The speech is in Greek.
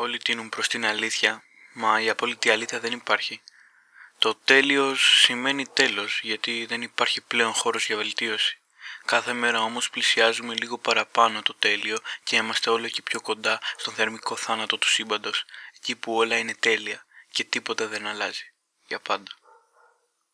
Όλοι τίνουν προς την αλήθεια, μα η απόλυτη αλήθεια δεν υπάρχει. Το τέλειος σημαίνει τέλος, γιατί δεν υπάρχει πλέον χώρος για βελτίωση. Κάθε μέρα όμως πλησιάζουμε λίγο παραπάνω το τέλειο και είμαστε όλο και πιο κοντά στον θερμικό θάνατο του σύμπαντος, εκεί που όλα είναι τέλεια και τίποτα δεν αλλάζει. Για πάντα.